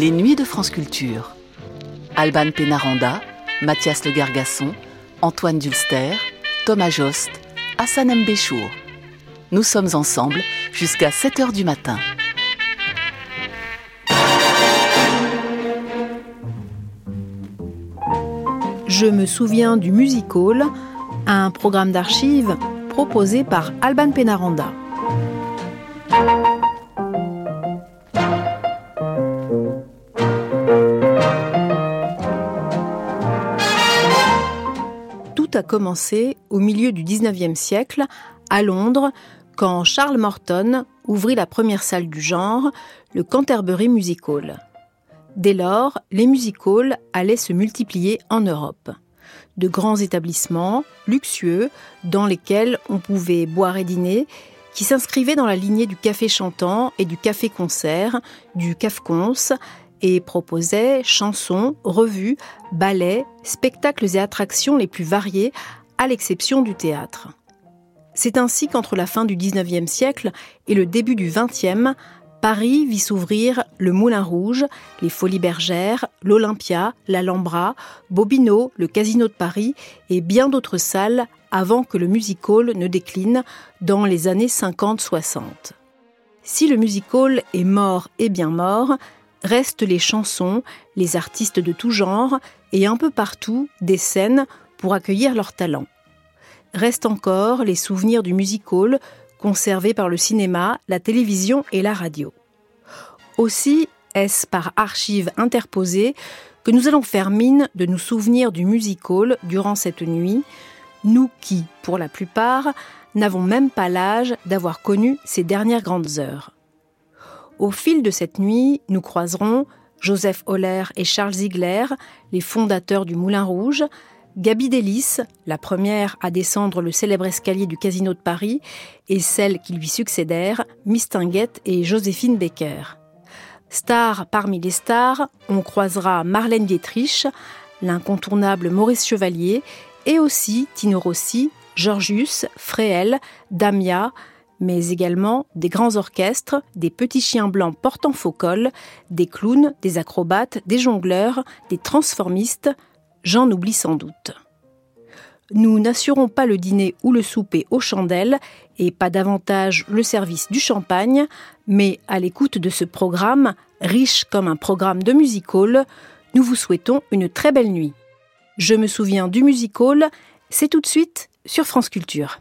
Les Nuits de France Culture. Alban Pénaranda, Mathias Le Gargasson, Antoine Dulster, Thomas Jost, Hassan Mbéchour. Nous sommes ensemble jusqu'à 7 h du matin. Je me souviens du Music Hall, un programme d'archives proposé par Alban Pénaranda. Commencé au milieu du 19e siècle, à Londres, quand Charles Morton ouvrit la première salle du genre, le Canterbury Music Hall. Dès lors, les music halls allaient se multiplier en Europe. De grands établissements, luxueux, dans lesquels on pouvait boire et dîner, qui s'inscrivaient dans la lignée du café chantant et du café-concert, du cafcons, et proposaient chansons, revues, ballets, spectacles et attractions les plus variés, à l'exception du théâtre. C'est ainsi qu'entre la fin du XIXe siècle et le début du XXe, Paris vit s'ouvrir le Moulin Rouge, les Folies Bergères, l'Olympia, l'Alhambra, Bobino, le Casino de Paris et bien d'autres salles avant que le music hall ne décline dans les années 50-60. Si le music hall est mort et bien mort, restent les chansons, les artistes de tout genre et un peu partout des scènes pour accueillir leurs talents. Restent encore les souvenirs du music hall conservés par le cinéma, la télévision et la radio. Aussi est-ce par archives interposées que nous allons faire mine de nous souvenir du music hall durant cette nuit, nous qui, pour la plupart, n'avons même pas l'âge d'avoir connu ces dernières grandes heures. Au fil de cette nuit, nous croiserons Joseph Holler et Charles Ziegler, les fondateurs du Moulin Rouge, Gabi Delis, la première à descendre le célèbre escalier du Casino de Paris, et celles qui lui succédèrent, Miss Tinguette et Joséphine Becker. Star parmi les stars, on croisera Marlène Dietrich, l'incontournable Maurice Chevalier, et aussi Tino Rossi, Georgius, Fréhel, Damia, mais également des grands orchestres, des petits chiens blancs portant faux col, des clowns, des acrobates, des jongleurs, des transformistes, j'en oublie sans doute. Nous n'assurons pas le dîner ou le souper aux chandelles et pas davantage le service du champagne, mais à l'écoute de ce programme, riche comme un programme de music hall, nous vous souhaitons une très belle nuit. Je me souviens du music hall, c'est tout de suite sur France Culture.